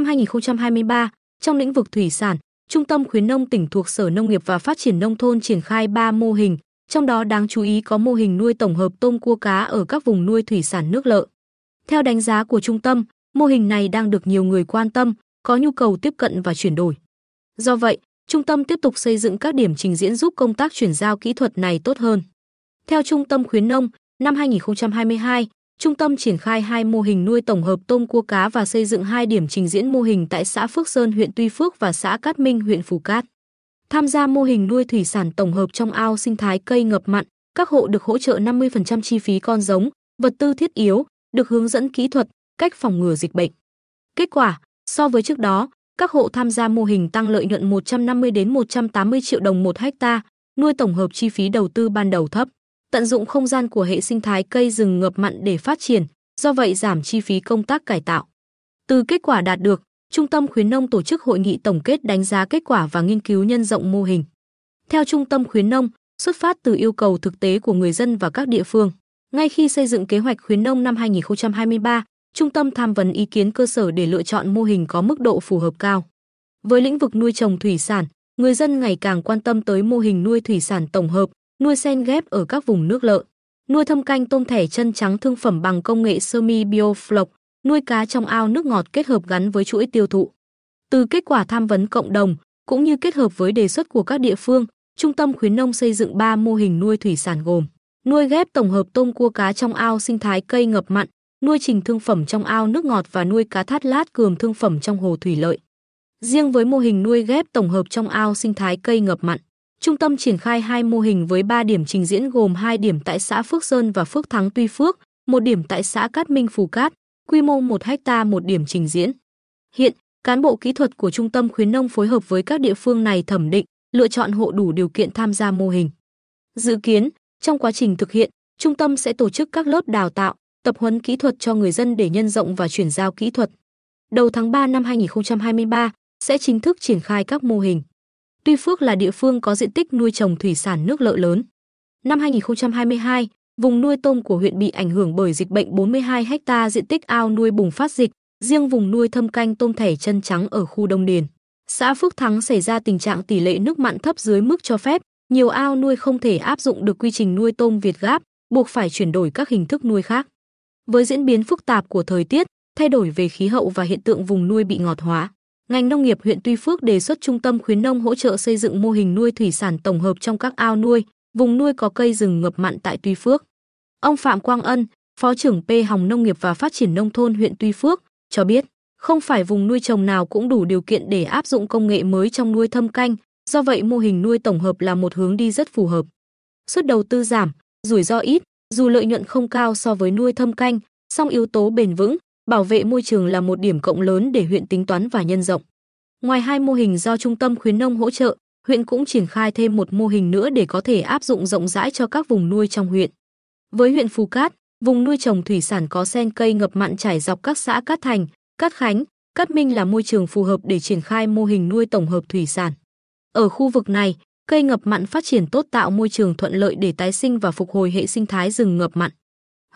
Năm 2023, trong lĩnh vực thủy sản, Trung tâm khuyến nông tỉnh thuộc Sở Nông nghiệp và Phát triển nông thôn triển khai 3 mô hình, trong đó đáng chú ý có mô hình nuôi tổng hợp tôm cua cá ở các vùng nuôi thủy sản nước lợ. Theo đánh giá của trung tâm, mô hình này đang được nhiều người quan tâm, có nhu cầu tiếp cận và chuyển đổi. Do vậy, trung tâm tiếp tục xây dựng các điểm trình diễn giúp công tác chuyển giao kỹ thuật này tốt hơn. Theo Trung tâm khuyến nông, năm 2022, trung tâm triển khai hai mô hình nuôi tổng hợp tôm cua cá và xây dựng hai điểm trình diễn mô hình tại xã Phước Sơn huyện Tuy Phước và xã Cát Minh huyện Phú Cát. Tham gia mô hình nuôi thủy sản tổng hợp trong ao sinh thái cây ngập mặn, các hộ được hỗ trợ 50% chi phí con giống, vật tư thiết yếu, được hướng dẫn kỹ thuật, cách phòng ngừa dịch bệnh. Kết quả, so với trước đó, các hộ tham gia mô hình tăng lợi nhuận 150 đến 180 triệu đồng một hecta, nuôi tổng hợp chi phí đầu tư ban đầu thấp, tận dụng không gian của hệ sinh thái cây rừng ngập mặn để phát triển, do vậy giảm chi phí công tác cải tạo. Từ kết quả đạt được, Trung tâm khuyến nông tổ chức hội nghị tổng kết đánh giá kết quả và nghiên cứu nhân rộng mô hình. Theo Trung tâm khuyến nông, xuất phát từ yêu cầu thực tế của người dân và các địa phương, ngay khi xây dựng kế hoạch khuyến nông năm 2023, Trung tâm tham vấn ý kiến cơ sở để lựa chọn mô hình có mức độ phù hợp cao. Với lĩnh vực nuôi trồng thủy sản, người dân ngày càng quan tâm tới mô hình nuôi thủy sản tổng hợp, nuôi sen ghép ở các vùng nước lợ, nuôi thâm canh tôm thẻ chân trắng thương phẩm bằng công nghệ semi biofloc, nuôi cá trong ao nước ngọt kết hợp gắn với chuỗi tiêu thụ. Từ kết quả tham vấn cộng đồng cũng như kết hợp với đề xuất của các địa phương, Trung tâm khuyến nông xây dựng 3 mô hình nuôi thủy sản gồm: nuôi ghép tổng hợp tôm cua cá trong ao sinh thái cây ngập mặn, nuôi trình thương phẩm trong ao nước ngọt và nuôi cá thát lát cườm thương phẩm trong hồ thủy lợi. Riêng với mô hình nuôi ghép tổng hợp trong ao sinh thái cây ngập mặn, trung tâm triển khai hai mô hình với 3 điểm trình diễn gồm 2 điểm tại xã Phước Sơn và Phước Thắng Tuy Phước, một điểm tại xã Cát Minh Phù Cát, quy mô 1 hecta một điểm trình diễn. Hiện, cán bộ kỹ thuật của trung tâm khuyến nông phối hợp với các địa phương này thẩm định, lựa chọn hộ đủ điều kiện tham gia mô hình. Dự kiến, trong quá trình thực hiện, trung tâm sẽ tổ chức các lớp đào tạo, tập huấn kỹ thuật cho người dân để nhân rộng và chuyển giao kỹ thuật. Đầu tháng 3 năm 2023 sẽ chính thức triển khai các mô hình. Tuy Phước là địa phương có diện tích nuôi trồng thủy sản nước lợ lớn. Năm 2022, vùng nuôi tôm của huyện bị ảnh hưởng bởi dịch bệnh 42 ha diện tích ao nuôi bùng phát dịch, riêng vùng nuôi thâm canh tôm thẻ chân trắng ở khu Đông Điền. Xã Phước Thắng xảy ra tình trạng tỷ lệ nước mặn thấp dưới mức cho phép, nhiều ao nuôi không thể áp dụng được quy trình nuôi tôm Việt Gáp, buộc phải chuyển đổi các hình thức nuôi khác. Với diễn biến phức tạp của thời tiết, thay đổi về khí hậu và hiện tượng vùng nuôi bị ngọt hóa, ngành nông nghiệp huyện Tuy Phước đề xuất trung tâm khuyến nông hỗ trợ xây dựng mô hình nuôi thủy sản tổng hợp trong các ao nuôi, vùng nuôi có cây rừng ngập mặn tại Tuy Phước. Ông Phạm Quang Ân, Phó trưởng P Hồng Nông nghiệp và Phát triển nông thôn huyện Tuy Phước cho biết, không phải vùng nuôi trồng nào cũng đủ điều kiện để áp dụng công nghệ mới trong nuôi thâm canh, do vậy mô hình nuôi tổng hợp là một hướng đi rất phù hợp. Suất đầu tư giảm, rủi ro ít, dù lợi nhuận không cao so với nuôi thâm canh, song yếu tố bền vững, bảo vệ môi trường là một điểm cộng lớn để huyện tính toán và nhân rộng. Ngoài hai mô hình do Trung tâm khuyến nông hỗ trợ, huyện cũng triển khai thêm một mô hình nữa để có thể áp dụng rộng rãi cho các vùng nuôi trong huyện. Với huyện Phú Cát, vùng nuôi trồng thủy sản có sen cây ngập mặn trải dọc các xã Cát Thành, Cát Khánh, Cát Minh là môi trường phù hợp để triển khai mô hình nuôi tổng hợp thủy sản. Ở khu vực này, cây ngập mặn phát triển tốt tạo môi trường thuận lợi để tái sinh và phục hồi hệ sinh thái rừng ngập mặn.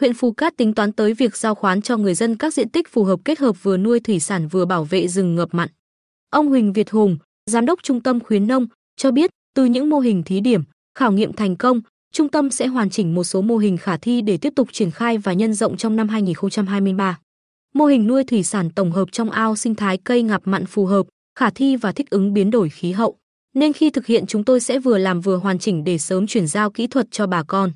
Huyện Phú Cát tính toán tới việc giao khoán cho người dân các diện tích phù hợp kết hợp vừa nuôi thủy sản vừa bảo vệ rừng ngập mặn. Ông Huỳnh Việt Hùng, giám đốc trung tâm khuyến nông, cho biết từ những mô hình thí điểm, khảo nghiệm thành công, trung tâm sẽ hoàn chỉnh một số mô hình khả thi để tiếp tục triển khai và nhân rộng trong năm 2023. Mô hình nuôi thủy sản tổng hợp trong ao sinh thái cây ngập mặn phù hợp, khả thi và thích ứng biến đổi khí hậu. Nên khi thực hiện chúng tôi sẽ vừa làm vừa hoàn chỉnh để sớm chuyển giao kỹ thuật cho bà con.